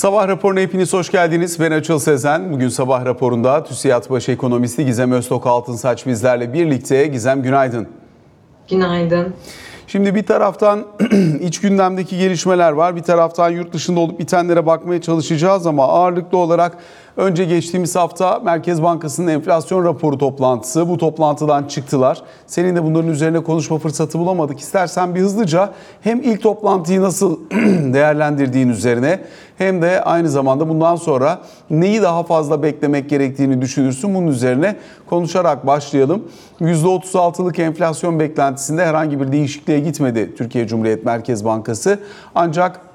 Sabah raporuna hepiniz hoş geldiniz. Ben Açıl Sezen. Bugün sabah raporunda TÜSİAD Baş Ekonomisti Gizem Öztok Altınsaç bizlerle birlikte. Gizem günaydın. Günaydın. Şimdi bir taraftan iç gündemdeki gelişmeler var. Bir taraftan yurt dışında olup bitenlere bakmaya çalışacağız ama ağırlıklı olarak önce geçtiğimiz hafta Merkez Bankası'nın enflasyon raporu toplantısı. Bu toplantıdan çıktılar. Senin de bunların üzerine konuşma fırsatı bulamadık. İstersen bir hızlıca hem ilk toplantıyı nasıl değerlendirdiğin üzerine hem de aynı zamanda bundan sonra neyi daha fazla beklemek gerektiğini düşünürsün. Bunun üzerine konuşarak başlayalım. %36'lık enflasyon beklentisinde herhangi bir değişikliğe gitmedi Türkiye Cumhuriyet Merkez Bankası. Ancak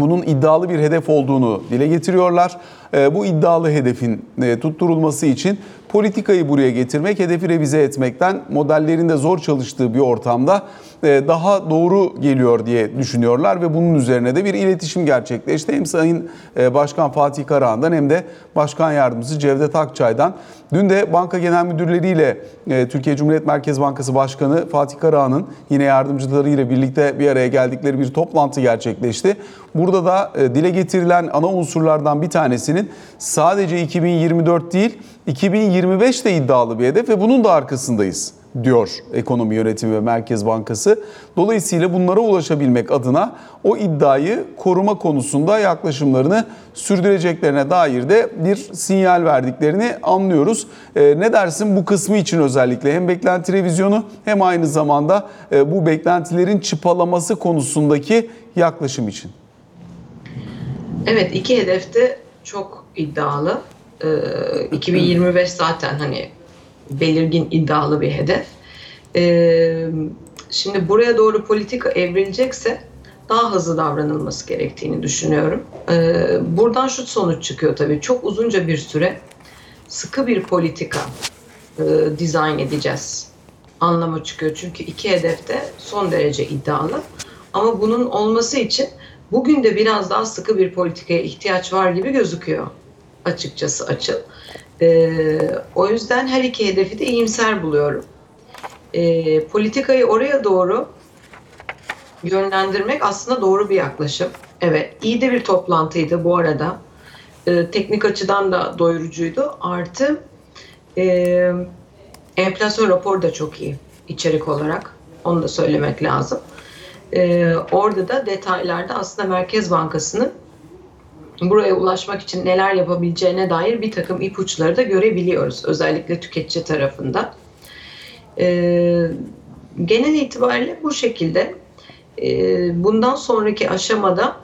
bunun iddialı bir hedef olduğunu dile getiriyorlar. Ee, bu iddialı hedefin e, tutturulması için politikayı buraya getirmek, hedefi revize etmekten modellerinde zor çalıştığı bir ortamda e, daha doğru geliyor diye düşünüyorlar ve bunun üzerine de bir iletişim gerçekleşti. Hem Sayın e, Başkan Fatih Karahan'dan hem de Başkan Yardımcısı Cevdet Akçay'dan. Dün de banka genel müdürleriyle e, Türkiye Cumhuriyet Merkez Bankası Başkanı Fatih Karahan'ın yine yardımcılarıyla birlikte bir araya geldikleri bir toplantı gerçekleşti. Burada da dile getirilen ana unsurlardan bir tanesinin sadece 2024 değil 2025 de iddialı bir hedef ve bunun da arkasındayız diyor ekonomi yönetimi ve Merkez Bankası. Dolayısıyla bunlara ulaşabilmek adına o iddiayı koruma konusunda yaklaşımlarını sürdüreceklerine dair de bir sinyal verdiklerini anlıyoruz. Ee, ne dersin bu kısmı için özellikle hem beklenti revizyonu hem aynı zamanda e, bu beklentilerin çıpalaması konusundaki yaklaşım için? Evet iki hedef de çok iddialı. Ee, 2025 zaten hani belirgin iddialı bir hedef. Ee, şimdi buraya doğru politika evrilecekse daha hızlı davranılması gerektiğini düşünüyorum. Ee, buradan şu sonuç çıkıyor tabii. Çok uzunca bir süre sıkı bir politika e, dizayn edeceğiz anlamı çıkıyor. Çünkü iki hedef de son derece iddialı. Ama bunun olması için bugün de biraz daha sıkı bir politikaya ihtiyaç var gibi gözüküyor açıkçası açıl. E, o yüzden her iki hedefi de iyimser buluyorum. E, politikayı oraya doğru yönlendirmek aslında doğru bir yaklaşım. Evet, iyi de bir toplantıydı bu arada. E, teknik açıdan da doyurucuydu. Artı e, enflasyon raporu da çok iyi içerik olarak. Onu da söylemek lazım. E, orada da detaylarda aslında Merkez Bankası'nın buraya ulaşmak için neler yapabileceğine dair bir takım ipuçları da görebiliyoruz. Özellikle tüketici tarafında. E, genel itibariyle bu şekilde e, bundan sonraki aşamada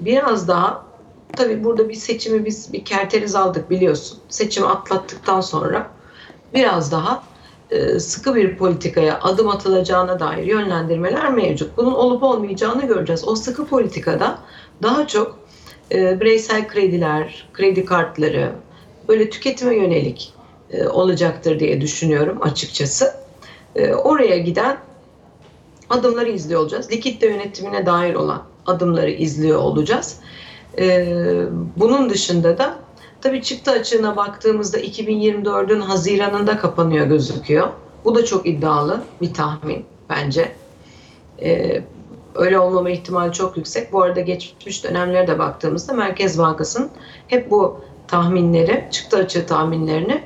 biraz daha tabii burada bir seçimi biz bir kerteriz aldık biliyorsun. Seçimi atlattıktan sonra biraz daha e, sıkı bir politikaya adım atılacağına dair yönlendirmeler mevcut. Bunun olup olmayacağını göreceğiz. O sıkı politikada daha çok e, bireysel krediler, kredi kartları böyle tüketime yönelik e, olacaktır diye düşünüyorum açıkçası. E, oraya giden adımları izliyor olacağız. Likitte yönetimine dair olan adımları izliyor olacağız. E, bunun dışında da tabii çıktı açığına baktığımızda 2024'ün Haziran'ında kapanıyor gözüküyor. Bu da çok iddialı bir tahmin bence. Öyle olmama ihtimali çok yüksek. Bu arada geçmiş dönemlere de baktığımızda Merkez Bankası'nın hep bu tahminleri, çıktı açığı tahminlerini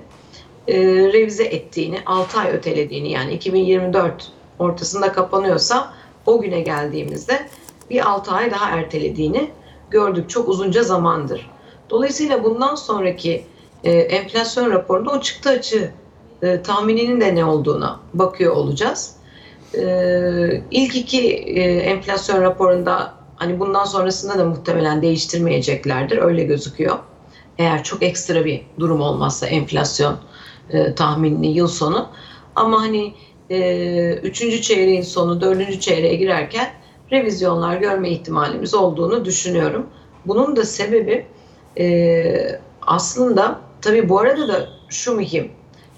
e, revize ettiğini, 6 ay ötelediğini yani 2024 ortasında kapanıyorsa o güne geldiğimizde bir 6 ay daha ertelediğini gördük. Çok uzunca zamandır. Dolayısıyla bundan sonraki e, enflasyon raporunda o çıktı açığı e, tahmininin de ne olduğuna bakıyor olacağız. Ee, ilk iki e, enflasyon raporunda hani bundan sonrasında da muhtemelen değiştirmeyeceklerdir. Öyle gözüküyor. Eğer çok ekstra bir durum olmazsa enflasyon e, tahminini yıl sonu. Ama hani e, üçüncü çeyreğin sonu, dördüncü çeyreğe girerken revizyonlar görme ihtimalimiz olduğunu düşünüyorum. Bunun da sebebi e, aslında tabii bu arada da şu mühim.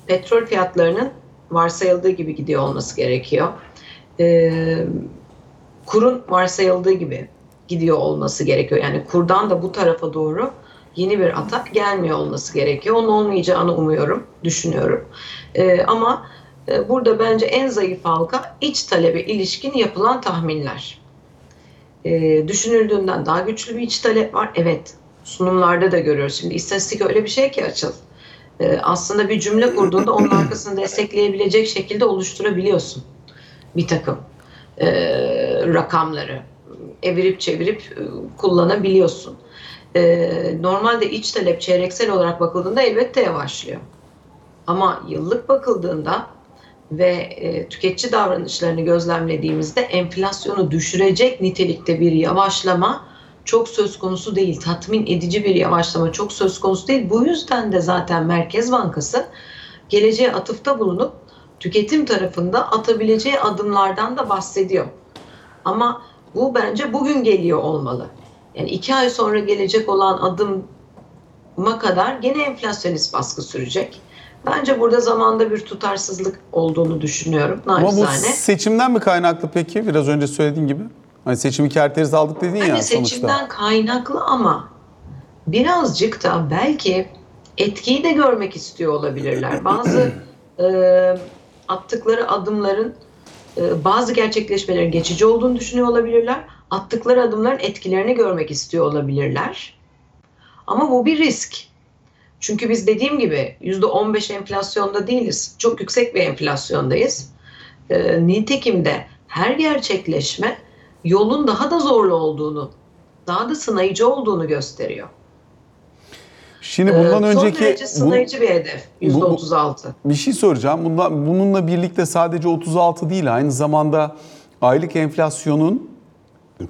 Petrol fiyatlarının varsayıldığı gibi gidiyor olması gerekiyor. Ee, kurun varsayıldığı gibi gidiyor olması gerekiyor. Yani kurdan da bu tarafa doğru yeni bir atak gelmiyor olması gerekiyor. Onun olmayacağını umuyorum, düşünüyorum. Ee, ama e, burada bence en zayıf halka iç talebe ilişkin yapılan tahminler. Ee, düşünüldüğünden daha güçlü bir iç talep var. Evet sunumlarda da görüyoruz. Şimdi istatistik öyle bir şey ki açıl. Ee, aslında bir cümle kurduğunda onun arkasını destekleyebilecek şekilde oluşturabiliyorsun bir takım e, rakamları evirip çevirip e, kullanabiliyorsun. E, normalde iç talep çeyreksel olarak bakıldığında elbette yavaşlıyor. Ama yıllık bakıldığında ve e, tüketici davranışlarını gözlemlediğimizde enflasyonu düşürecek nitelikte bir yavaşlama çok söz konusu değil. Tatmin edici bir yavaşlama çok söz konusu değil. Bu yüzden de zaten Merkez Bankası geleceğe atıfta bulunup tüketim tarafında atabileceği adımlardan da bahsediyor. Ama bu bence bugün geliyor olmalı. Yani iki ay sonra gelecek olan adıma kadar gene enflasyonist baskı sürecek. Bence burada zamanda bir tutarsızlık olduğunu düşünüyorum. Ama bu seçimden mi kaynaklı peki? Biraz önce söylediğin gibi. Hani seçimi kerteriz aldık dedin ya Hani sonuçta. seçimden kaynaklı ama birazcık da belki etkiyi de görmek istiyor olabilirler. Bazı e, attıkları adımların e, bazı gerçekleşmelerin geçici olduğunu düşünüyor olabilirler. Attıkları adımların etkilerini görmek istiyor olabilirler. Ama bu bir risk. Çünkü biz dediğim gibi %15 enflasyonda değiliz. Çok yüksek bir enflasyondayız. E, nitekim de her gerçekleşme yolun daha da zorlu olduğunu, daha da sınayıcı olduğunu gösteriyor. Şimdi Ee, bundan Son önceki derece bu- sınayıcı bir hedef. bu- %36. bir şey soracağım. Bundan, bununla birlikte sadece 36 değil aynı zamanda aylık enflasyonun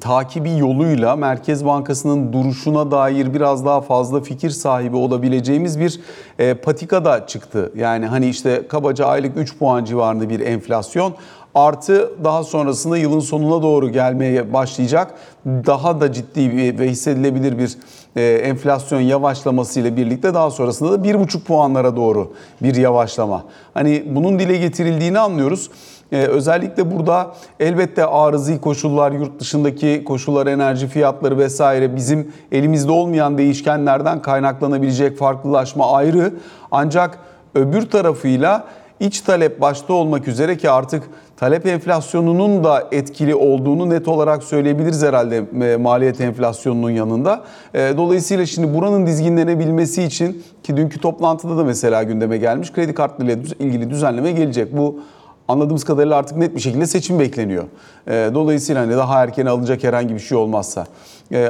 takibi yoluyla Merkez Bankası'nın duruşuna dair biraz daha fazla fikir sahibi olabileceğimiz bir e, patika da çıktı. Yani hani işte kabaca aylık 3 puan civarında bir enflasyon artı daha sonrasında yılın sonuna doğru gelmeye başlayacak daha da ciddi bir ve hissedilebilir bir e, enflasyon yavaşlamasıyla birlikte daha sonrasında da 1,5 puanlara doğru bir yavaşlama. Hani bunun dile getirildiğini anlıyoruz. Ee, özellikle burada elbette arızi koşullar, yurt dışındaki koşullar, enerji fiyatları vesaire bizim elimizde olmayan değişkenlerden kaynaklanabilecek farklılaşma ayrı. Ancak öbür tarafıyla iç talep başta olmak üzere ki artık talep enflasyonunun da etkili olduğunu net olarak söyleyebiliriz herhalde e, maliyet enflasyonunun yanında. E, Dolayısıyla şimdi buranın dizginlenebilmesi için ki dünkü toplantıda da mesela gündeme gelmiş kredi kartlarıyla ilgili düzenleme gelecek. Bu anladığımız kadarıyla artık net bir şekilde seçim bekleniyor. E, Dolayısıyla hani daha erken alınacak herhangi bir şey olmazsa.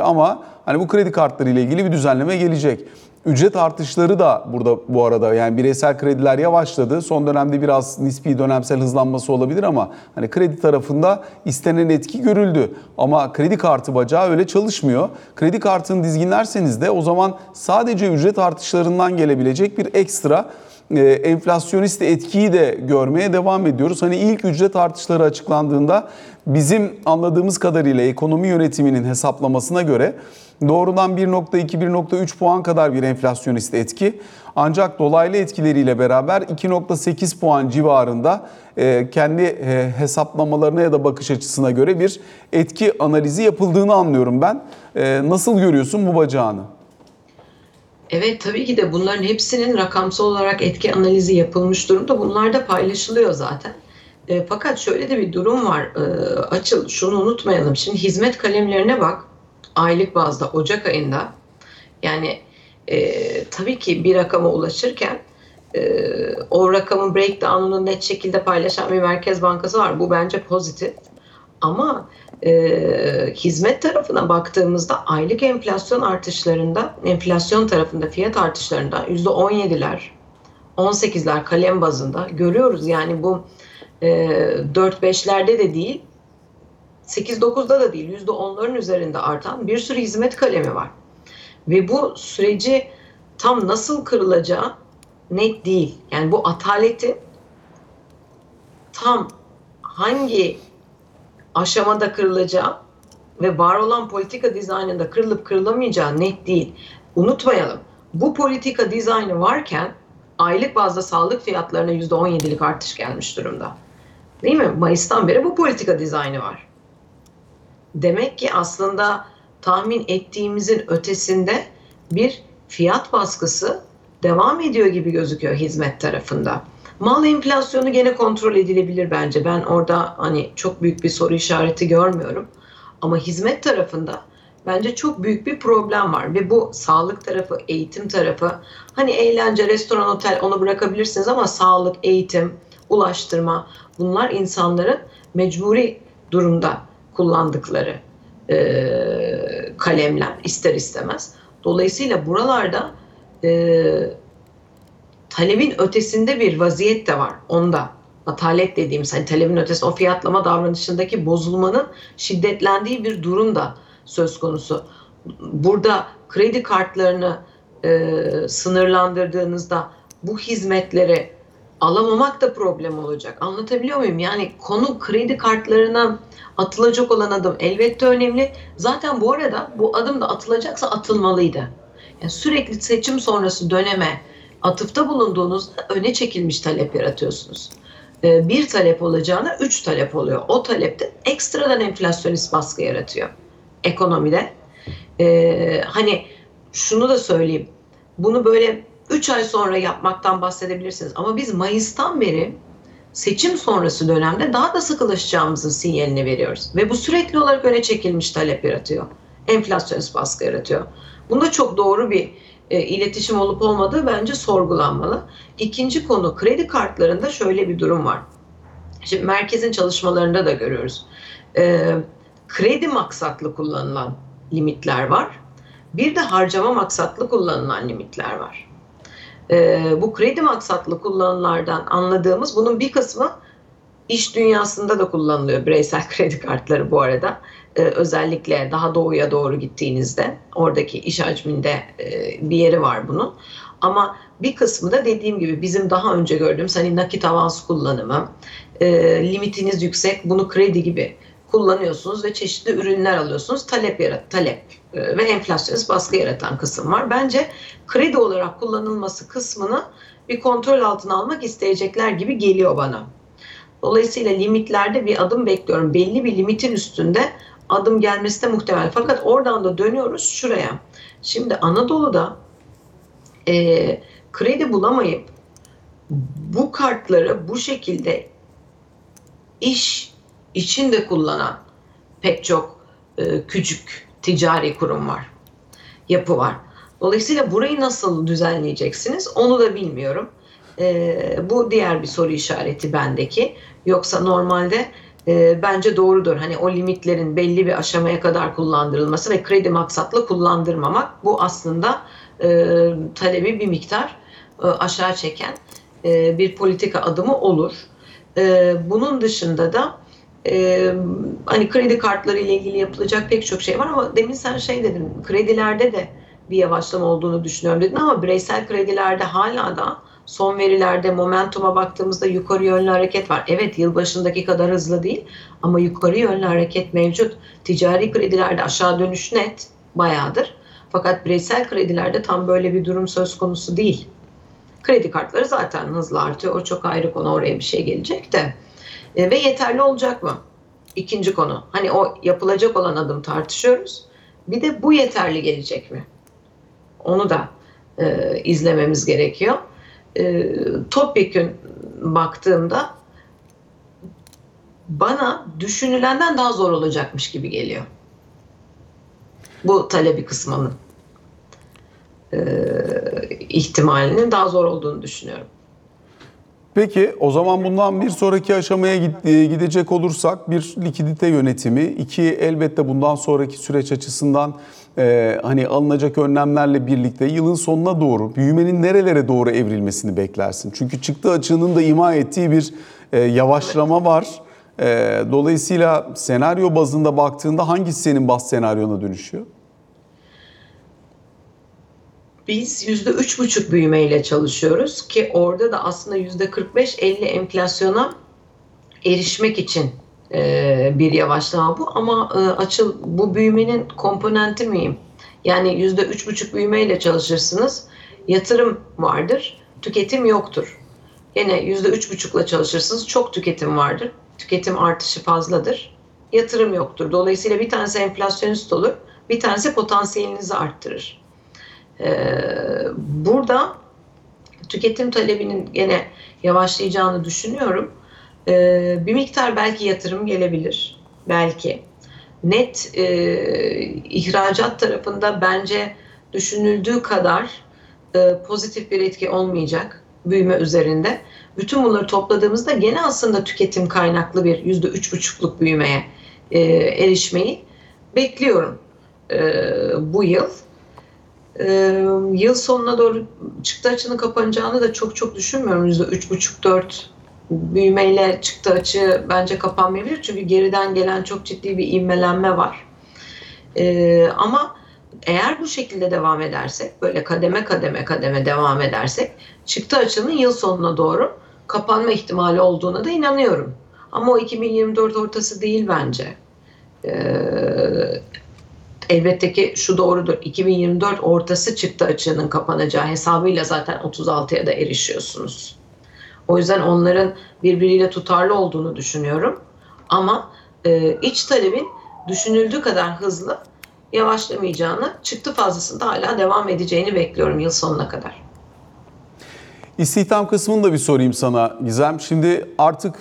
Ama hani bu kredi kartları ile ilgili bir düzenleme gelecek. Ücret artışları da burada bu arada yani bireysel krediler yavaşladı. Son dönemde biraz nispi dönemsel hızlanması olabilir ama hani kredi tarafında istenen etki görüldü. Ama kredi kartı bacağı öyle çalışmıyor. Kredi kartını dizginlerseniz de o zaman sadece ücret artışlarından gelebilecek bir ekstra enflasyonist etkiyi de görmeye devam ediyoruz. Hani ilk ücret artışları açıklandığında bizim anladığımız kadarıyla ekonomi yönetiminin hesaplamasına göre doğrudan 1.2-1.3 puan kadar bir enflasyonist etki. Ancak dolaylı etkileriyle beraber 2.8 puan civarında e, kendi e, hesaplamalarına ya da bakış açısına göre bir etki analizi yapıldığını anlıyorum ben. E, Nasıl görüyorsun bu bacağını? Evet tabii ki de bunların hepsinin rakamsal olarak etki analizi yapılmış durumda. Bunlar da paylaşılıyor zaten. E, fakat şöyle de bir durum var. E, açıl şunu unutmayalım. Şimdi hizmet kalemlerine bak. Aylık bazda Ocak ayında. Yani e, tabii ki bir rakama ulaşırken e, o rakamın breakdown'unu net şekilde paylaşan bir merkez bankası var. Bu bence pozitif. Ama e, hizmet tarafına baktığımızda aylık enflasyon artışlarında, enflasyon tarafında fiyat artışlarında yüzde 17'ler, 18'ler kalem bazında görüyoruz. Yani bu e, 4-5'lerde de değil, 8-9'da da değil, yüzde 10'ların üzerinde artan bir sürü hizmet kalemi var. Ve bu süreci tam nasıl kırılacağı net değil. Yani bu ataleti tam hangi aşamada kırılacağı ve var olan politika dizaynında kırılıp kırılamayacağı net değil. Unutmayalım bu politika dizaynı varken aylık bazda sağlık fiyatlarına %17'lik artış gelmiş durumda. Değil mi? Mayıs'tan beri bu politika dizaynı var. Demek ki aslında tahmin ettiğimizin ötesinde bir fiyat baskısı devam ediyor gibi gözüküyor hizmet tarafında. Mal enflasyonu gene kontrol edilebilir bence. Ben orada hani çok büyük bir soru işareti görmüyorum. Ama hizmet tarafında bence çok büyük bir problem var ve bu sağlık tarafı, eğitim tarafı hani eğlence, restoran, otel onu bırakabilirsiniz ama sağlık, eğitim, ulaştırma bunlar insanların mecburi durumda kullandıkları e, kalemler ister istemez. Dolayısıyla buralarda e, talebin ötesinde bir vaziyet de var onda. Talep dediğimiz hani talebin ötesi o fiyatlama davranışındaki bozulmanın şiddetlendiği bir durum da söz konusu. Burada kredi kartlarını e, sınırlandırdığınızda bu hizmetleri alamamak da problem olacak. Anlatabiliyor muyum? Yani konu kredi kartlarına atılacak olan adım elbette önemli. Zaten bu arada bu adım da atılacaksa atılmalıydı. Yani sürekli seçim sonrası döneme atıfta bulunduğunuzda öne çekilmiş talep yaratıyorsunuz. Ee, bir talep olacağına üç talep oluyor. O talep de ekstradan enflasyonist baskı yaratıyor ekonomide. Ee, hani şunu da söyleyeyim. Bunu böyle 3 ay sonra yapmaktan bahsedebilirsiniz. Ama biz Mayıs'tan beri seçim sonrası dönemde daha da sıkılaşacağımızın sinyalini veriyoruz. Ve bu sürekli olarak öne çekilmiş talep yaratıyor. Enflasyonist baskı yaratıyor. Bunda çok doğru bir e, iletişim olup olmadığı bence sorgulanmalı. İkinci konu kredi kartlarında şöyle bir durum var. Şimdi merkezin çalışmalarında da görüyoruz. E, kredi maksatlı kullanılan limitler var. Bir de harcama maksatlı kullanılan limitler var. E, bu kredi maksatlı kullanılardan anladığımız bunun bir kısmı iş dünyasında da kullanılıyor bireysel kredi kartları bu arada. Ee, özellikle daha doğuya doğru gittiğinizde oradaki iş hacminde e, bir yeri var bunun. Ama bir kısmı da dediğim gibi bizim daha önce gördüğümüz hani nakit avans kullanımı, e, limitiniz yüksek bunu kredi gibi kullanıyorsunuz ve çeşitli ürünler alıyorsunuz. Talep yarat talep e, ve enflasyonist baskı yaratan kısım var. Bence kredi olarak kullanılması kısmını bir kontrol altına almak isteyecekler gibi geliyor bana. Dolayısıyla limitlerde bir adım bekliyorum. Belli bir limitin üstünde adım gelmesi de muhtemel. Fakat oradan da dönüyoruz şuraya. Şimdi Anadolu'da e, kredi bulamayıp bu kartları bu şekilde iş içinde kullanan pek çok e, küçük ticari kurum var, yapı var. Dolayısıyla burayı nasıl düzenleyeceksiniz onu da bilmiyorum. E, bu diğer bir soru işareti bendeki. Yoksa normalde e, bence doğrudur. Hani o limitlerin belli bir aşamaya kadar kullandırılması ve kredi maksatlı kullandırmamak bu aslında e, talebi bir miktar e, aşağı çeken e, bir politika adımı olur. E, bunun dışında da e, hani kredi kartları ile ilgili yapılacak pek çok şey var ama demin sen şey dedin kredilerde de bir yavaşlama olduğunu düşünüyorum dedin ama bireysel kredilerde hala da son verilerde momentuma baktığımızda yukarı yönlü hareket var. Evet yılbaşındaki kadar hızlı değil ama yukarı yönlü hareket mevcut. Ticari kredilerde aşağı dönüş net bayağıdır. Fakat bireysel kredilerde tam böyle bir durum söz konusu değil. Kredi kartları zaten hızlı artıyor. O çok ayrı konu. Oraya bir şey gelecek de. E, ve yeterli olacak mı? İkinci konu. Hani o yapılacak olan adım tartışıyoruz. Bir de bu yeterli gelecek mi? Onu da e, izlememiz gerekiyor e, topyekün baktığımda bana düşünülenden daha zor olacakmış gibi geliyor. Bu talebi kısmının e, ihtimalinin daha zor olduğunu düşünüyorum. Peki o zaman bundan bir sonraki aşamaya e, gidecek olursak bir likidite yönetimi, iki elbette bundan sonraki süreç açısından e, hani alınacak önlemlerle birlikte yılın sonuna doğru büyümenin nerelere doğru evrilmesini beklersin? Çünkü çıktı açığının da ima ettiği bir e, yavaşlama var. E, dolayısıyla senaryo bazında baktığında hangisi senin bas senaryona dönüşüyor? Biz yüzde üç buçuk büyümeyle çalışıyoruz ki orada da aslında yüzde 45-50 enflasyona erişmek için e, bir yavaşlama bu ama e, açıl bu büyümenin komponenti miyim? Yani yüzde üç buçuk büyümeyle çalışırsınız. Yatırım vardır, tüketim yoktur. Yine yüzde üç buçukla çalışırsınız, çok tüketim vardır. Tüketim artışı fazladır. Yatırım yoktur. Dolayısıyla bir tanesi enflasyonist olur, bir tanesi potansiyelinizi arttırır. Ee, burada tüketim talebinin gene yavaşlayacağını düşünüyorum. Ee, bir miktar belki yatırım gelebilir. Belki. net e, ihracat tarafında bence düşünüldüğü kadar e, pozitif bir etki olmayacak büyüme üzerinde. Bütün bunları topladığımızda gene aslında tüketim kaynaklı bir yüzde üç buçukluk büyümeye e, erişmeyi bekliyorum e, bu yıl. E, yıl sonuna doğru çıktı açının kapanacağını da çok çok düşünmüyorum. Yüzde üç buçuk dört büyümeyle çıktı açı bence kapanmayabilir. Çünkü geriden gelen çok ciddi bir ivmelenme var. E, ama eğer bu şekilde devam edersek, böyle kademe kademe kademe devam edersek, çıktı açının yıl sonuna doğru kapanma ihtimali olduğuna da inanıyorum. Ama o 2024 ortası değil bence. Ee, elbette ki şu doğrudur. 2024 ortası çıktı açığının kapanacağı hesabıyla zaten 36'ya da erişiyorsunuz. O yüzden onların birbiriyle tutarlı olduğunu düşünüyorum. Ama e, iç talebin düşünüldüğü kadar hızlı yavaşlamayacağını, çıktı fazlasında hala devam edeceğini bekliyorum yıl sonuna kadar. İstihdam kısmını da bir sorayım sana Gizem. Şimdi artık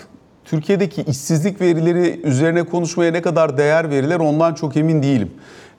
Türkiye'deki işsizlik verileri üzerine konuşmaya ne kadar değer veriler ondan çok emin değilim.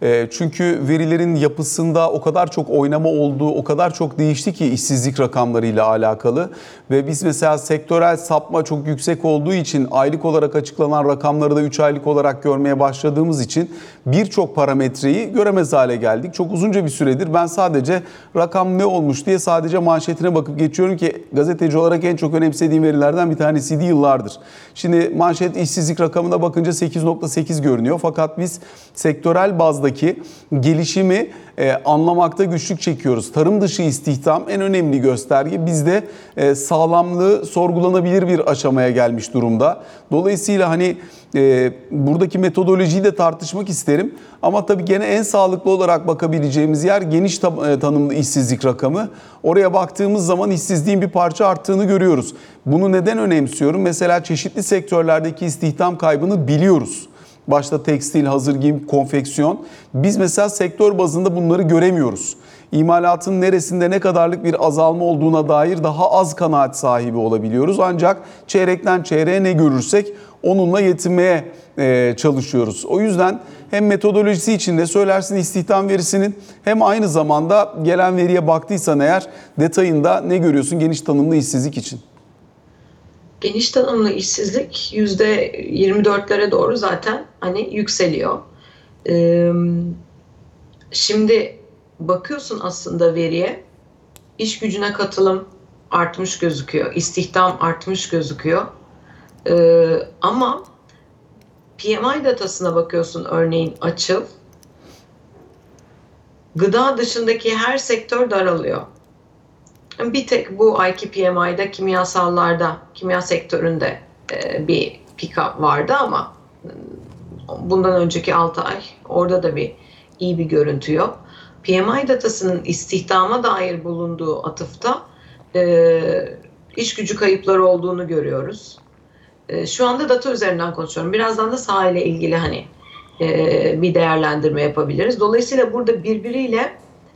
E, çünkü verilerin yapısında o kadar çok oynama olduğu, o kadar çok değişti ki işsizlik rakamlarıyla alakalı. Ve biz mesela sektörel sapma çok yüksek olduğu için aylık olarak açıklanan rakamları da 3 aylık olarak görmeye başladığımız için birçok parametreyi göremez hale geldik. Çok uzunca bir süredir ben sadece rakam ne olmuş diye sadece manşetine bakıp geçiyorum ki gazeteci olarak en çok önemsediğim verilerden bir tanesiydi yıllardır. Şimdi manşet işsizlik rakamına bakınca 8.8 görünüyor fakat biz sektörel bazda alanındaki gelişimi e, anlamakta güçlük çekiyoruz. Tarım dışı istihdam en önemli gösterge. Bizde e, sağlamlığı sorgulanabilir bir aşamaya gelmiş durumda. Dolayısıyla hani e, buradaki metodolojiyi de tartışmak isterim. Ama tabii gene en sağlıklı olarak bakabileceğimiz yer geniş e, tanımlı işsizlik rakamı. Oraya baktığımız zaman işsizliğin bir parça arttığını görüyoruz. Bunu neden önemsiyorum? Mesela çeşitli sektörlerdeki istihdam kaybını biliyoruz. Başta tekstil, hazır giyim, konfeksiyon. Biz mesela sektör bazında bunları göremiyoruz. İmalatın neresinde ne kadarlık bir azalma olduğuna dair daha az kanaat sahibi olabiliyoruz. Ancak çeyrekten çeyreğe ne görürsek onunla yetinmeye e, çalışıyoruz. O yüzden hem metodolojisi içinde söylersin istihdam verisinin hem aynı zamanda gelen veriye baktıysan eğer detayında ne görüyorsun geniş tanımlı işsizlik için? Geniş tanımlı işsizlik yüzde 24'lere doğru zaten hani yükseliyor. Şimdi bakıyorsun aslında veriye iş gücüne katılım artmış gözüküyor. istihdam artmış gözüküyor. Ama PMI datasına bakıyorsun örneğin açıl. Gıda dışındaki her sektör daralıyor. Bir tek bu IKE PMI'da kimyasallarda, kimya sektöründe e, bir pick-up vardı ama bundan önceki 6 ay orada da bir iyi bir görüntü yok. PMI datasının istihdama dair bulunduğu atıfta e, iş gücü kayıpları olduğunu görüyoruz. E, şu anda data üzerinden konuşuyorum. Birazdan da saha ile ilgili hani e, bir değerlendirme yapabiliriz. Dolayısıyla burada birbiriyle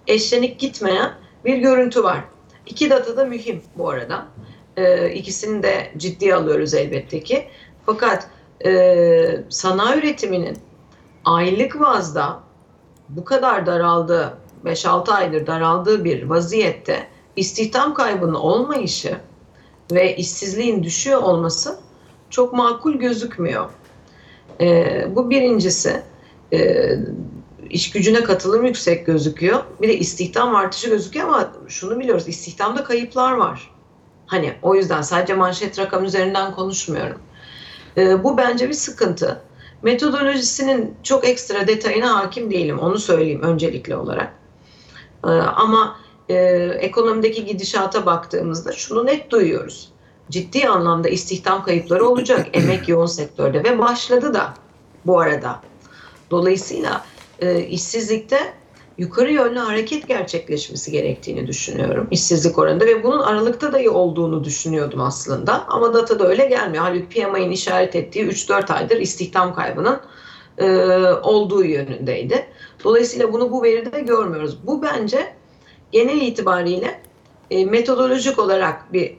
eşlenik gitmeyen bir görüntü var. İki data da mühim bu arada. E, ikisini de ciddiye alıyoruz elbette ki. Fakat e, sanayi üretiminin aylık vazda bu kadar daraldığı, 5-6 aydır daraldığı bir vaziyette istihdam kaybının olmayışı ve işsizliğin düşüyor olması çok makul gözükmüyor. E, bu birincisi. E, iş gücüne katılım yüksek gözüküyor. Bir de istihdam artışı gözüküyor ama şunu biliyoruz istihdamda kayıplar var. Hani o yüzden sadece manşet rakam üzerinden konuşmuyorum. Ee, bu bence bir sıkıntı. Metodolojisinin çok ekstra detayına hakim değilim. Onu söyleyeyim öncelikli olarak. Ee, ama e, ekonomideki gidişata baktığımızda şunu net duyuyoruz. Ciddi anlamda istihdam kayıpları olacak emek yoğun sektörde ve başladı da bu arada. Dolayısıyla e, işsizlikte yukarı yönlü hareket gerçekleşmesi gerektiğini düşünüyorum işsizlik oranında ve bunun aralıkta da iyi olduğunu düşünüyordum aslında ama datada öyle gelmiyor. Halbuki PMI'nin işaret ettiği 3-4 aydır istihdam kaybının e, olduğu yönündeydi. Dolayısıyla bunu bu veride görmüyoruz. Bu bence genel itibariyle e, metodolojik olarak bir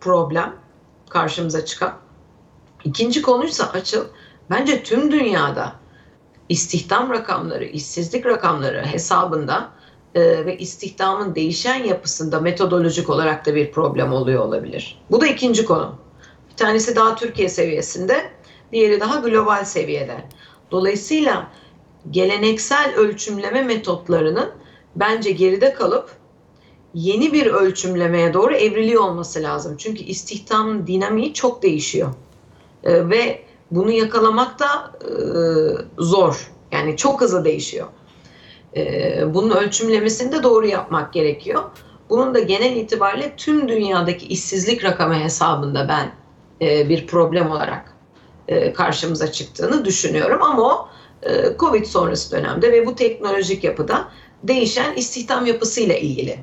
problem karşımıza çıkan. İkinci konuysa açıl bence tüm dünyada istihdam rakamları, işsizlik rakamları hesabında e, ve istihdamın değişen yapısında metodolojik olarak da bir problem oluyor olabilir. Bu da ikinci konu. Bir tanesi daha Türkiye seviyesinde, diğeri daha global seviyede. Dolayısıyla geleneksel ölçümleme metotlarının bence geride kalıp yeni bir ölçümlemeye doğru evriliyor olması lazım. Çünkü istihdam dinamiği çok değişiyor. E, ve bunu yakalamak da e, zor. Yani çok hızlı değişiyor. E, bunun ölçümlemesini de doğru yapmak gerekiyor. Bunun da genel itibariyle tüm dünyadaki işsizlik rakamı hesabında ben e, bir problem olarak e, karşımıza çıktığını düşünüyorum. Ama o e, Covid sonrası dönemde ve bu teknolojik yapıda değişen istihdam yapısıyla ilgili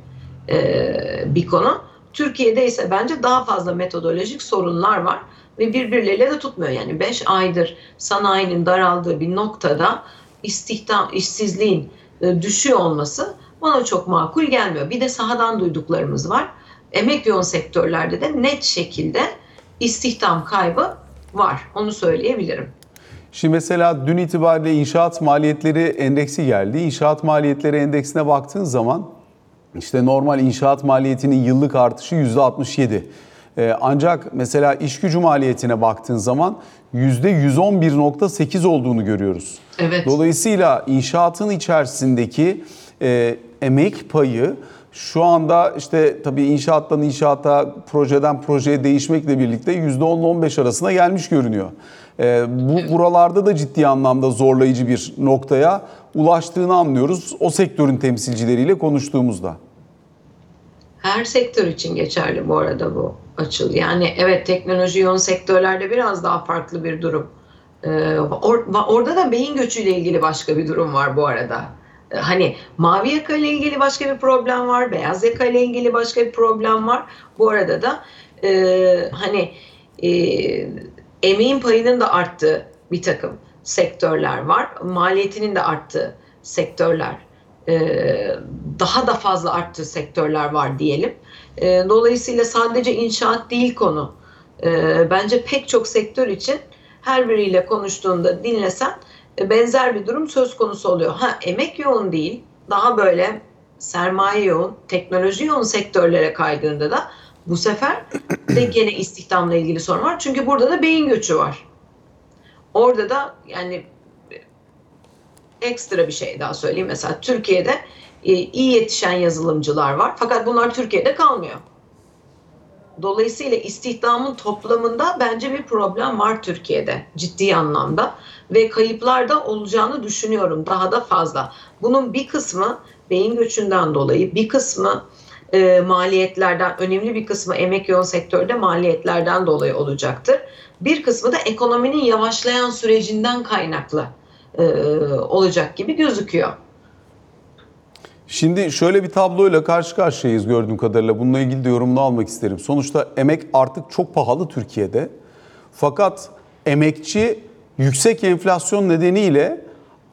e, bir konu. Türkiye'de ise bence daha fazla metodolojik sorunlar var ve birbirleriyle de tutmuyor. Yani 5 aydır sanayinin daraldığı bir noktada istihdam, işsizliğin e, düşüyor olması bana çok makul gelmiyor. Bir de sahadan duyduklarımız var. Emek yoğun sektörlerde de net şekilde istihdam kaybı var. Onu söyleyebilirim. Şimdi mesela dün itibariyle inşaat maliyetleri endeksi geldi. İnşaat maliyetleri endeksine baktığın zaman işte normal inşaat maliyetinin yıllık artışı %67. Ee, ancak mesela iş gücü maliyetine baktığın zaman %111.8 olduğunu görüyoruz. Evet. Dolayısıyla inşaatın içerisindeki e, emek payı şu anda işte tabii inşaattan inşaata, projeden projeye değişmekle birlikte %10 ile 15 arasına gelmiş görünüyor. E, bu buralarda da ciddi anlamda zorlayıcı bir noktaya ulaştığını anlıyoruz o sektörün temsilcileriyle konuştuğumuzda. Her sektör için geçerli bu arada bu açıl. Yani evet teknoloji yoğun sektörlerde biraz daha farklı bir durum. Ee, or, orada da beyin göçüyle ilgili başka bir durum var bu arada. Ee, hani mavi yaka ile ilgili başka bir problem var, beyaz yaka ile ilgili başka bir problem var. Bu arada da e, hani e, emeğin payının da arttığı bir takım sektörler var. Maliyetinin de arttığı sektörler daha da fazla arttığı sektörler var diyelim. E, dolayısıyla sadece inşaat değil konu. E, bence pek çok sektör için her biriyle konuştuğunda dinlesen benzer bir durum söz konusu oluyor. Ha emek yoğun değil, daha böyle sermaye yoğun, teknoloji yoğun sektörlere kaydığında da bu sefer de gene istihdamla ilgili sorun var. Çünkü burada da beyin göçü var. Orada da yani ekstra bir şey daha söyleyeyim. Mesela Türkiye'de e, iyi yetişen yazılımcılar var. Fakat bunlar Türkiye'de kalmıyor. Dolayısıyla istihdamın toplamında bence bir problem var Türkiye'de ciddi anlamda ve kayıplar da olacağını düşünüyorum daha da fazla. Bunun bir kısmı beyin göçünden dolayı, bir kısmı e, maliyetlerden, önemli bir kısmı emek yoğun sektörde maliyetlerden dolayı olacaktır. Bir kısmı da ekonominin yavaşlayan sürecinden kaynaklı e, olacak gibi gözüküyor. Şimdi şöyle bir tabloyla karşı karşıyayız gördüğüm kadarıyla. Bununla ilgili de yorumunu almak isterim. Sonuçta emek artık çok pahalı Türkiye'de. Fakat emekçi yüksek enflasyon nedeniyle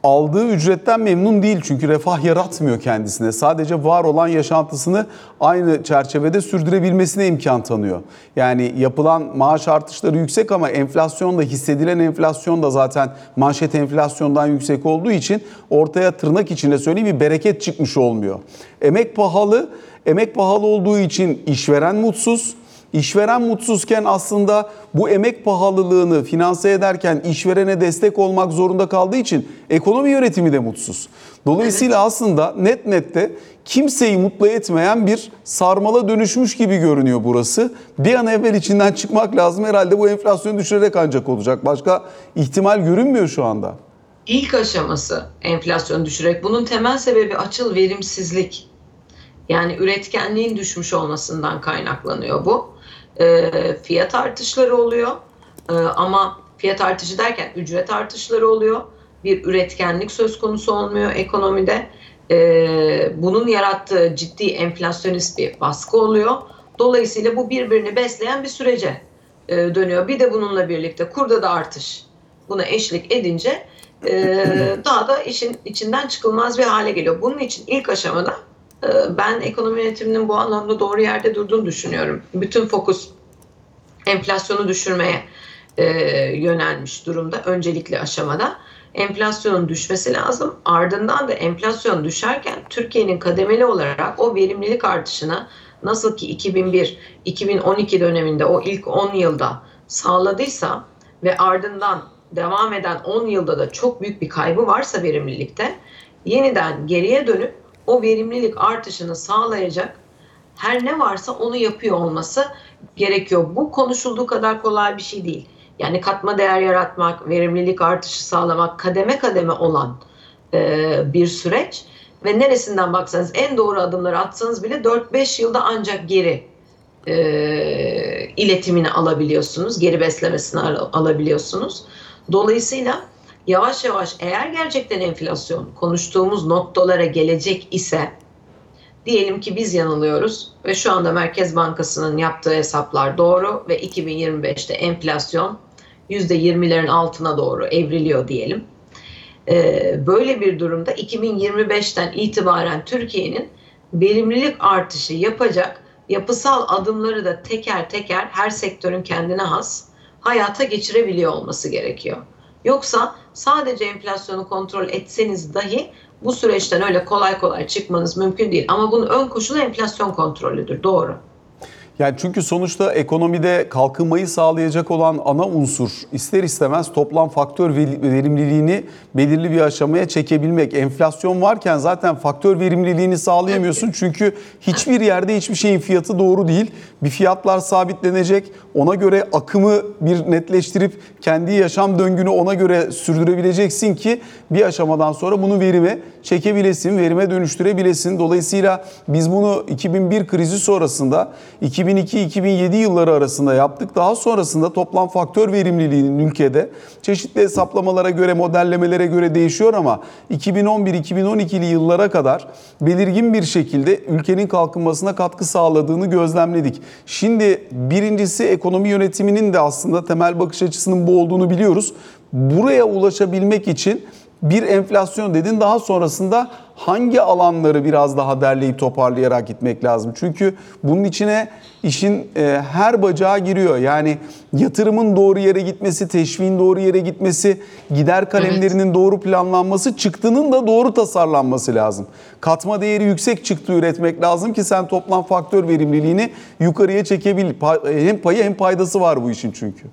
aldığı ücretten memnun değil. Çünkü refah yaratmıyor kendisine. Sadece var olan yaşantısını aynı çerçevede sürdürebilmesine imkan tanıyor. Yani yapılan maaş artışları yüksek ama enflasyon da hissedilen enflasyon da zaten manşet enflasyondan yüksek olduğu için ortaya tırnak içinde söyleyeyim bir bereket çıkmış olmuyor. Emek pahalı. Emek pahalı olduğu için işveren mutsuz. İşveren mutsuzken aslında bu emek pahalılığını finanse ederken işverene destek olmak zorunda kaldığı için ekonomi yönetimi de mutsuz. Dolayısıyla aslında net nette kimseyi mutlu etmeyen bir sarmala dönüşmüş gibi görünüyor burası. Bir an evvel içinden çıkmak lazım. Herhalde bu enflasyonu düşürerek ancak olacak. Başka ihtimal görünmüyor şu anda. İlk aşaması enflasyon düşürerek. Bunun temel sebebi açıl verimsizlik. Yani üretkenliğin düşmüş olmasından kaynaklanıyor bu e, fiyat artışları oluyor. E, ama fiyat artışı derken ücret artışları oluyor. Bir üretkenlik söz konusu olmuyor ekonomide. E, bunun yarattığı ciddi enflasyonist bir baskı oluyor. Dolayısıyla bu birbirini besleyen bir sürece e, dönüyor. Bir de bununla birlikte kurda da artış buna eşlik edince e, daha da işin içinden çıkılmaz bir hale geliyor. Bunun için ilk aşamada ben ekonomi yönetiminin bu anlamda doğru yerde durduğunu düşünüyorum. Bütün fokus enflasyonu düşürmeye e, yönelmiş durumda öncelikli aşamada. enflasyonun düşmesi lazım. Ardından da enflasyon düşerken Türkiye'nin kademeli olarak o verimlilik artışına nasıl ki 2001-2012 döneminde o ilk 10 yılda sağladıysa ve ardından devam eden 10 yılda da çok büyük bir kaybı varsa verimlilikte yeniden geriye dönüp o verimlilik artışını sağlayacak her ne varsa onu yapıyor olması gerekiyor. Bu konuşulduğu kadar kolay bir şey değil. Yani katma değer yaratmak, verimlilik artışı sağlamak kademe kademe olan e, bir süreç ve neresinden baksanız en doğru adımları atsanız bile 4-5 yılda ancak geri e, iletimini alabiliyorsunuz, geri beslemesini al- alabiliyorsunuz. Dolayısıyla yavaş yavaş eğer gerçekten enflasyon konuştuğumuz noktalara gelecek ise diyelim ki biz yanılıyoruz ve şu anda Merkez Bankası'nın yaptığı hesaplar doğru ve 2025'te enflasyon %20'lerin altına doğru evriliyor diyelim. Ee, böyle bir durumda 2025'ten itibaren Türkiye'nin verimlilik artışı yapacak yapısal adımları da teker teker her sektörün kendine has hayata geçirebiliyor olması gerekiyor. Yoksa sadece enflasyonu kontrol etseniz dahi bu süreçten öyle kolay kolay çıkmanız mümkün değil. Ama bunun ön koşulu enflasyon kontrolüdür. Doğru. Yani çünkü sonuçta ekonomide kalkınmayı sağlayacak olan ana unsur ister istemez toplam faktör verimliliğini belirli bir aşamaya çekebilmek. Enflasyon varken zaten faktör verimliliğini sağlayamıyorsun çünkü hiçbir yerde hiçbir şeyin fiyatı doğru değil. Bir fiyatlar sabitlenecek. Ona göre akımı bir netleştirip kendi yaşam döngünü ona göre sürdürebileceksin ki bir aşamadan sonra bunu verime çekebilesin, verime dönüştürebilesin. Dolayısıyla biz bunu 2001 krizi sonrasında 2002-2007 yılları arasında yaptık. Daha sonrasında toplam faktör verimliliğinin ülkede çeşitli hesaplamalara göre, modellemelere göre değişiyor ama 2011-2012'li yıllara kadar belirgin bir şekilde ülkenin kalkınmasına katkı sağladığını gözlemledik. Şimdi birincisi ekonomi yönetiminin de aslında temel bakış açısının bu olduğunu biliyoruz. Buraya ulaşabilmek için bir enflasyon dedin daha sonrasında hangi alanları biraz daha derleyip toparlayarak gitmek lazım? Çünkü bunun içine işin e, her bacağı giriyor. Yani yatırımın doğru yere gitmesi, teşviğin doğru yere gitmesi, gider kalemlerinin doğru planlanması, çıktının da doğru tasarlanması lazım. Katma değeri yüksek çıktı üretmek lazım ki sen toplam faktör verimliliğini yukarıya çekebil. Hem payı hem paydası var bu işin çünkü.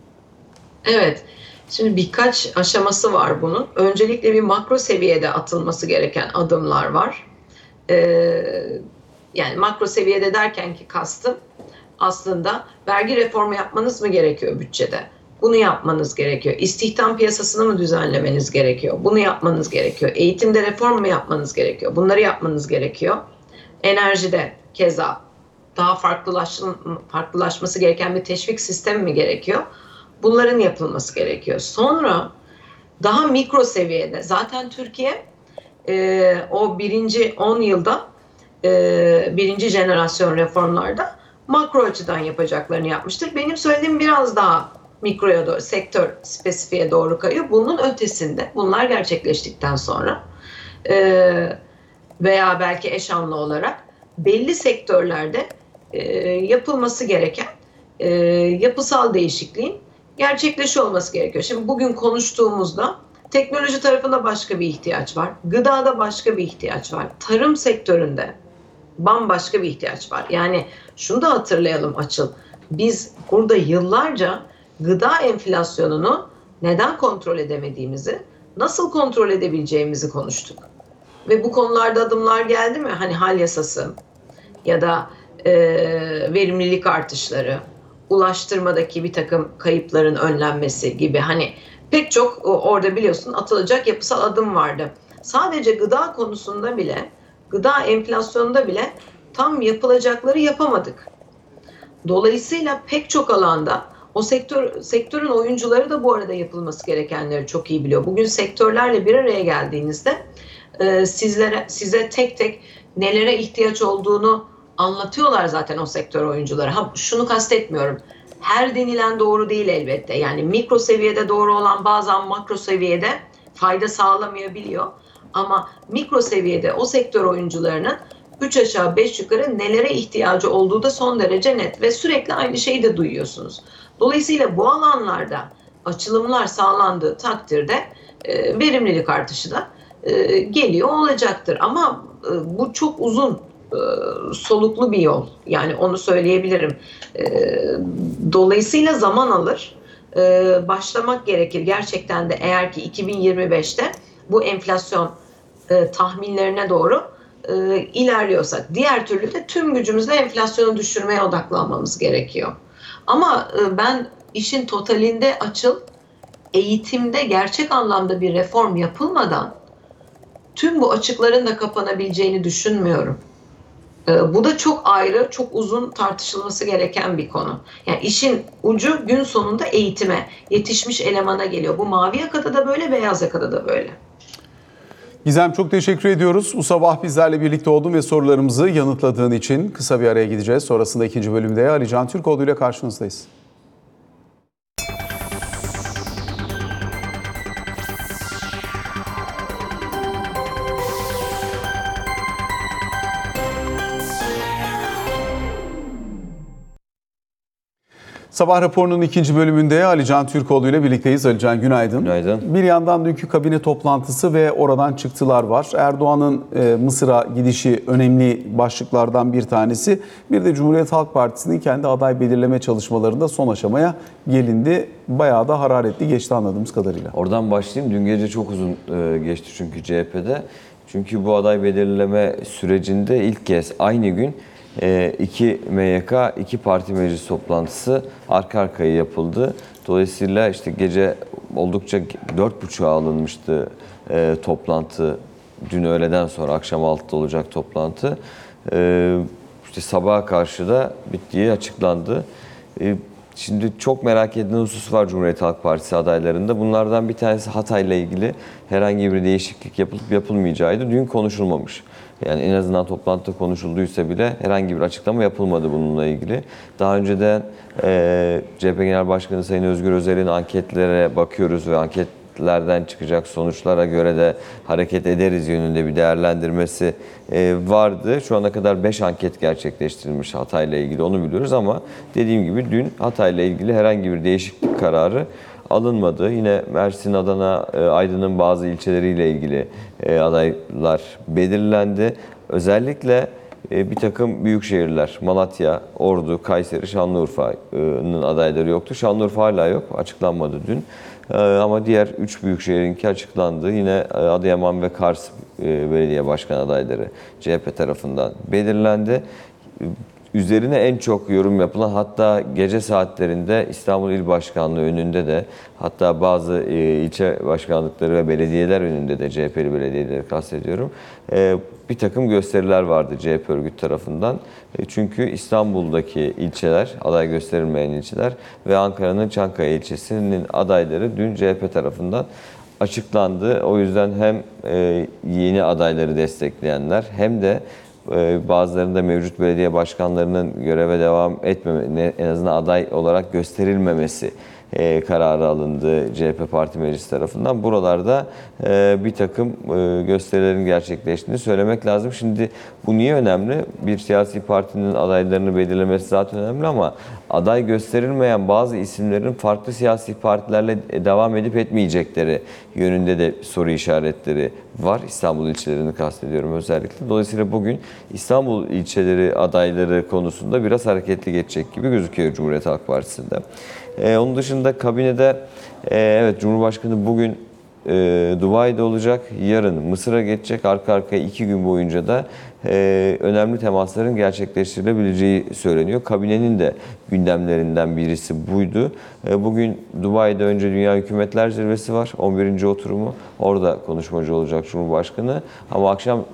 Evet. Şimdi birkaç aşaması var bunun. Öncelikle bir makro seviyede atılması gereken adımlar var. Ee, yani makro seviyede derken ki kastım aslında vergi reformu yapmanız mı gerekiyor bütçede? Bunu yapmanız gerekiyor. İstihdam piyasasını mı düzenlemeniz gerekiyor? Bunu yapmanız gerekiyor. Eğitimde reform mu yapmanız gerekiyor? Bunları yapmanız gerekiyor. Enerjide keza daha farklılaş, farklılaşması gereken bir teşvik sistemi mi gerekiyor? Bunların yapılması gerekiyor. Sonra daha mikro seviyede zaten Türkiye e, o birinci 10 yılda e, birinci jenerasyon reformlarda makro açıdan yapacaklarını yapmıştır. Benim söylediğim biraz daha mikroya doğru, sektör spesifiğe doğru kayıyor. Bunun ötesinde bunlar gerçekleştikten sonra e, veya belki eşanlı olarak belli sektörlerde e, yapılması gereken e, yapısal değişikliğin gerçekleşiyor olması gerekiyor. Şimdi bugün konuştuğumuzda teknoloji tarafında başka bir ihtiyaç var. Gıdada başka bir ihtiyaç var. Tarım sektöründe bambaşka bir ihtiyaç var. Yani şunu da hatırlayalım Açıl. Biz burada yıllarca gıda enflasyonunu neden kontrol edemediğimizi, nasıl kontrol edebileceğimizi konuştuk. Ve bu konularda adımlar geldi mi? Hani hal yasası ya da e, verimlilik artışları, ulaştırmadaki bir takım kayıpların önlenmesi gibi hani pek çok orada biliyorsun atılacak yapısal adım vardı. Sadece gıda konusunda bile, gıda enflasyonunda bile tam yapılacakları yapamadık. Dolayısıyla pek çok alanda o sektör sektörün oyuncuları da bu arada yapılması gerekenleri çok iyi biliyor. Bugün sektörlerle bir araya geldiğinizde e, sizlere size tek tek nelere ihtiyaç olduğunu anlatıyorlar zaten o sektör oyuncuları. Ha şunu kastetmiyorum. Her denilen doğru değil elbette. Yani mikro seviyede doğru olan bazen makro seviyede fayda sağlamayabiliyor. Ama mikro seviyede o sektör oyuncularının 3 aşağı 5 yukarı nelere ihtiyacı olduğu da son derece net ve sürekli aynı şeyi de duyuyorsunuz. Dolayısıyla bu alanlarda açılımlar sağlandığı takdirde e, verimlilik artışı da e, geliyor olacaktır. Ama e, bu çok uzun soluklu bir yol. Yani onu söyleyebilirim. E, dolayısıyla zaman alır. E, başlamak gerekir. Gerçekten de eğer ki 2025'te bu enflasyon e, tahminlerine doğru e, ilerliyorsak. Diğer türlü de tüm gücümüzle enflasyonu düşürmeye odaklanmamız gerekiyor. Ama e, ben işin totalinde açıl eğitimde gerçek anlamda bir reform yapılmadan tüm bu açıkların da kapanabileceğini düşünmüyorum. E, bu da çok ayrı, çok uzun tartışılması gereken bir konu. Yani işin ucu gün sonunda eğitime, yetişmiş elemana geliyor. Bu mavi yakada da böyle, beyaz yakada da böyle. Gizem çok teşekkür ediyoruz. Bu sabah bizlerle birlikte oldun ve sorularımızı yanıtladığın için kısa bir araya gideceğiz. Sonrasında ikinci bölümde Ali Can Türkoğlu ile karşınızdayız. Sabah raporunun ikinci bölümünde Ali Can Türkoğlu ile birlikteyiz. Ali Can günaydın. Günaydın. Bir yandan dünkü kabine toplantısı ve oradan çıktılar var. Erdoğan'ın e, Mısır'a gidişi önemli başlıklardan bir tanesi. Bir de Cumhuriyet Halk Partisi'nin kendi aday belirleme çalışmalarında son aşamaya gelindi. Bayağı da hararetli geçti anladığımız kadarıyla. Oradan başlayayım. Dün gece çok uzun e, geçti çünkü CHP'de. Çünkü bu aday belirleme sürecinde ilk kez aynı gün iki MYK, iki parti meclis toplantısı arka arkaya yapıldı. Dolayısıyla işte gece oldukça dört buçuğa alınmıştı e, toplantı. Dün öğleden sonra akşam 6'da olacak toplantı. E, işte sabaha karşı da bittiği açıklandı. E, Şimdi çok merak edilen husus var Cumhuriyet Halk Partisi adaylarında. Bunlardan bir tanesi Hatay'la ilgili herhangi bir değişiklik yapılıp yapılmayacağıydı. Dün konuşulmamış. Yani en azından toplantıda konuşulduysa bile herhangi bir açıklama yapılmadı bununla ilgili. Daha önceden e, CHP Genel Başkanı Sayın Özgür Özel'in anketlere bakıyoruz ve anketlerden çıkacak sonuçlara göre de hareket ederiz yönünde bir değerlendirmesi e, vardı. Şu ana kadar 5 anket gerçekleştirilmiş Hatay'la ilgili onu biliyoruz ama dediğim gibi dün Hatay'la ilgili herhangi bir değişiklik kararı alınmadı. Yine Mersin, Adana, e, Aydın'ın bazı ilçeleriyle ilgili e, adaylar belirlendi. Özellikle e, bir takım büyük şehirler Malatya, Ordu, Kayseri, Şanlıurfa'nın adayları yoktu. Şanlıurfa hala yok. Açıklanmadı dün. Ama diğer üç büyük şehrinki açıklandı. Yine Adıyaman ve Kars belediye başkan adayları CHP tarafından belirlendi üzerine en çok yorum yapılan hatta gece saatlerinde İstanbul İl Başkanlığı önünde de hatta bazı e, ilçe başkanlıkları ve belediyeler önünde de CHP'li belediyeleri kastediyorum. E, bir takım gösteriler vardı CHP örgüt tarafından. E, çünkü İstanbul'daki ilçeler, aday gösterilmeyen ilçeler ve Ankara'nın Çankaya ilçesinin adayları dün CHP tarafından açıklandı. O yüzden hem yeni adayları destekleyenler hem de bazılarında mevcut belediye başkanlarının göreve devam etmeme, en azından aday olarak gösterilmemesi e, kararı alındı CHP Parti Meclisi tarafından. Buralarda e, bir takım e, gösterilerin gerçekleştiğini söylemek lazım. Şimdi bu niye önemli? Bir siyasi partinin adaylarını belirlemesi zaten önemli ama aday gösterilmeyen bazı isimlerin farklı siyasi partilerle devam edip etmeyecekleri yönünde de soru işaretleri var. İstanbul ilçelerini kastediyorum özellikle. Dolayısıyla bugün İstanbul ilçeleri adayları konusunda biraz hareketli geçecek gibi gözüküyor Cumhuriyet Halk Partisi'nde. Ee, onun dışında kabinede e, evet Cumhurbaşkanı bugün e, Dubai'de olacak. Yarın Mısır'a geçecek. Arka arkaya iki gün boyunca da e, önemli temasların gerçekleştirilebileceği söyleniyor. Kabinenin de gündemlerinden birisi buydu. E, bugün Dubai'de önce Dünya Hükümetler Zirvesi var. 11. oturumu. Orada konuşmacı olacak Cumhurbaşkanı. Ama akşam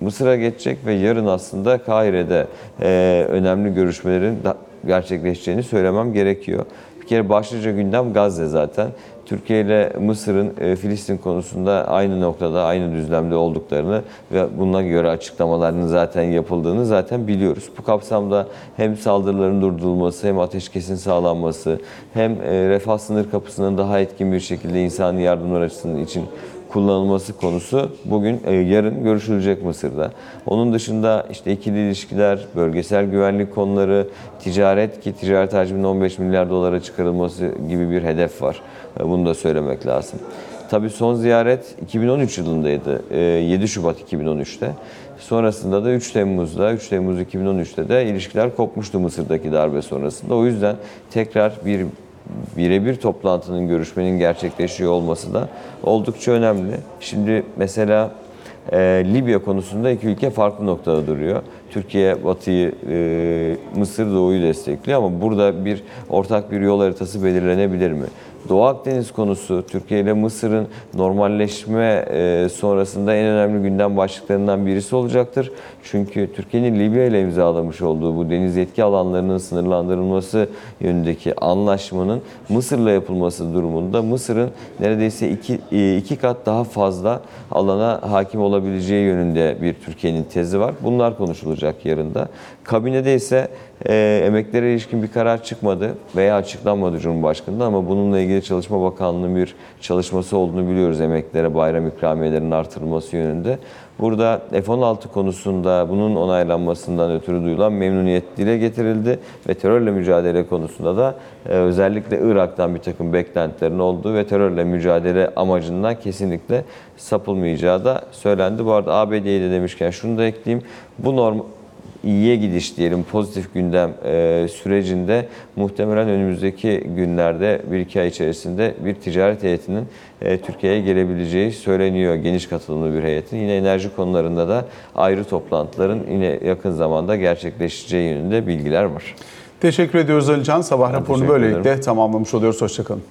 Mısır'a geçecek ve yarın aslında Kahire'de e, önemli görüşmelerin gerçekleşeceğini söylemem gerekiyor kere başlıca gündem Gazze zaten. Türkiye ile Mısır'ın e, Filistin konusunda aynı noktada, aynı düzlemde olduklarını ve buna göre açıklamalarının zaten yapıldığını zaten biliyoruz. Bu kapsamda hem saldırıların durdurulması, hem ateşkesin sağlanması, hem e, refah sınır kapısının daha etkin bir şekilde insani yardımlar açısından için kullanılması konusu bugün e, yarın görüşülecek Mısır'da. Onun dışında işte ikili ilişkiler, bölgesel güvenlik konuları, ticaret ki ticaret hacminin 15 milyar dolara çıkarılması gibi bir hedef var. E, Bunu da söylemek lazım. Tabii son ziyaret 2013 yılındaydı. e, 7 Şubat 2013'te. Sonrasında da 3 Temmuz'da, 3 Temmuz 2013'te de ilişkiler kopmuştu Mısır'daki darbe sonrasında. O yüzden tekrar bir birebir toplantının, görüşmenin gerçekleşiyor olması da oldukça önemli. Şimdi mesela e, Libya konusunda iki ülke farklı noktada duruyor. Türkiye Batı'yı, e, Mısır Doğu'yu destekliyor ama burada bir ortak bir yol haritası belirlenebilir mi? Doğu Akdeniz konusu Türkiye ile Mısır'ın normalleşme e, sonrasında en önemli gündem başlıklarından birisi olacaktır. Çünkü Türkiye'nin Libya ile imzalamış olduğu bu deniz yetki alanlarının sınırlandırılması yönündeki anlaşmanın Mısır'la yapılması durumunda Mısır'ın neredeyse iki, e, iki kat daha fazla alana hakim olabileceği yönünde bir Türkiye'nin tezi var. Bunlar konuşulacak yarın da. Kabinede ise e, emeklere ilişkin bir karar çıkmadı veya açıklanmadı Cumhurbaşkanı'nda ama bununla ilgili Çalışma Bakanlığı'nın bir çalışması olduğunu biliyoruz emeklere bayram ikramiyelerinin artırılması yönünde. Burada F-16 konusunda bunun onaylanmasından ötürü duyulan memnuniyet dile getirildi ve terörle mücadele konusunda da e, özellikle Irak'tan bir takım beklentilerin olduğu ve terörle mücadele amacından kesinlikle sapılmayacağı da söylendi. Bu arada ABD'yi de demişken şunu da ekleyeyim. Bu norm iyiye gidiş diyelim pozitif gündem e, sürecinde muhtemelen önümüzdeki günlerde bir iki ay içerisinde bir ticaret heyetinin e, Türkiye'ye gelebileceği söyleniyor. Geniş katılımlı bir heyetin. Yine enerji konularında da ayrı toplantıların yine yakın zamanda gerçekleşeceği yönünde bilgiler var. Teşekkür ediyoruz Ali Can. Sabah raporunu teşekkür böylelikle ederim. tamamlamış oluyoruz. Hoşçakalın.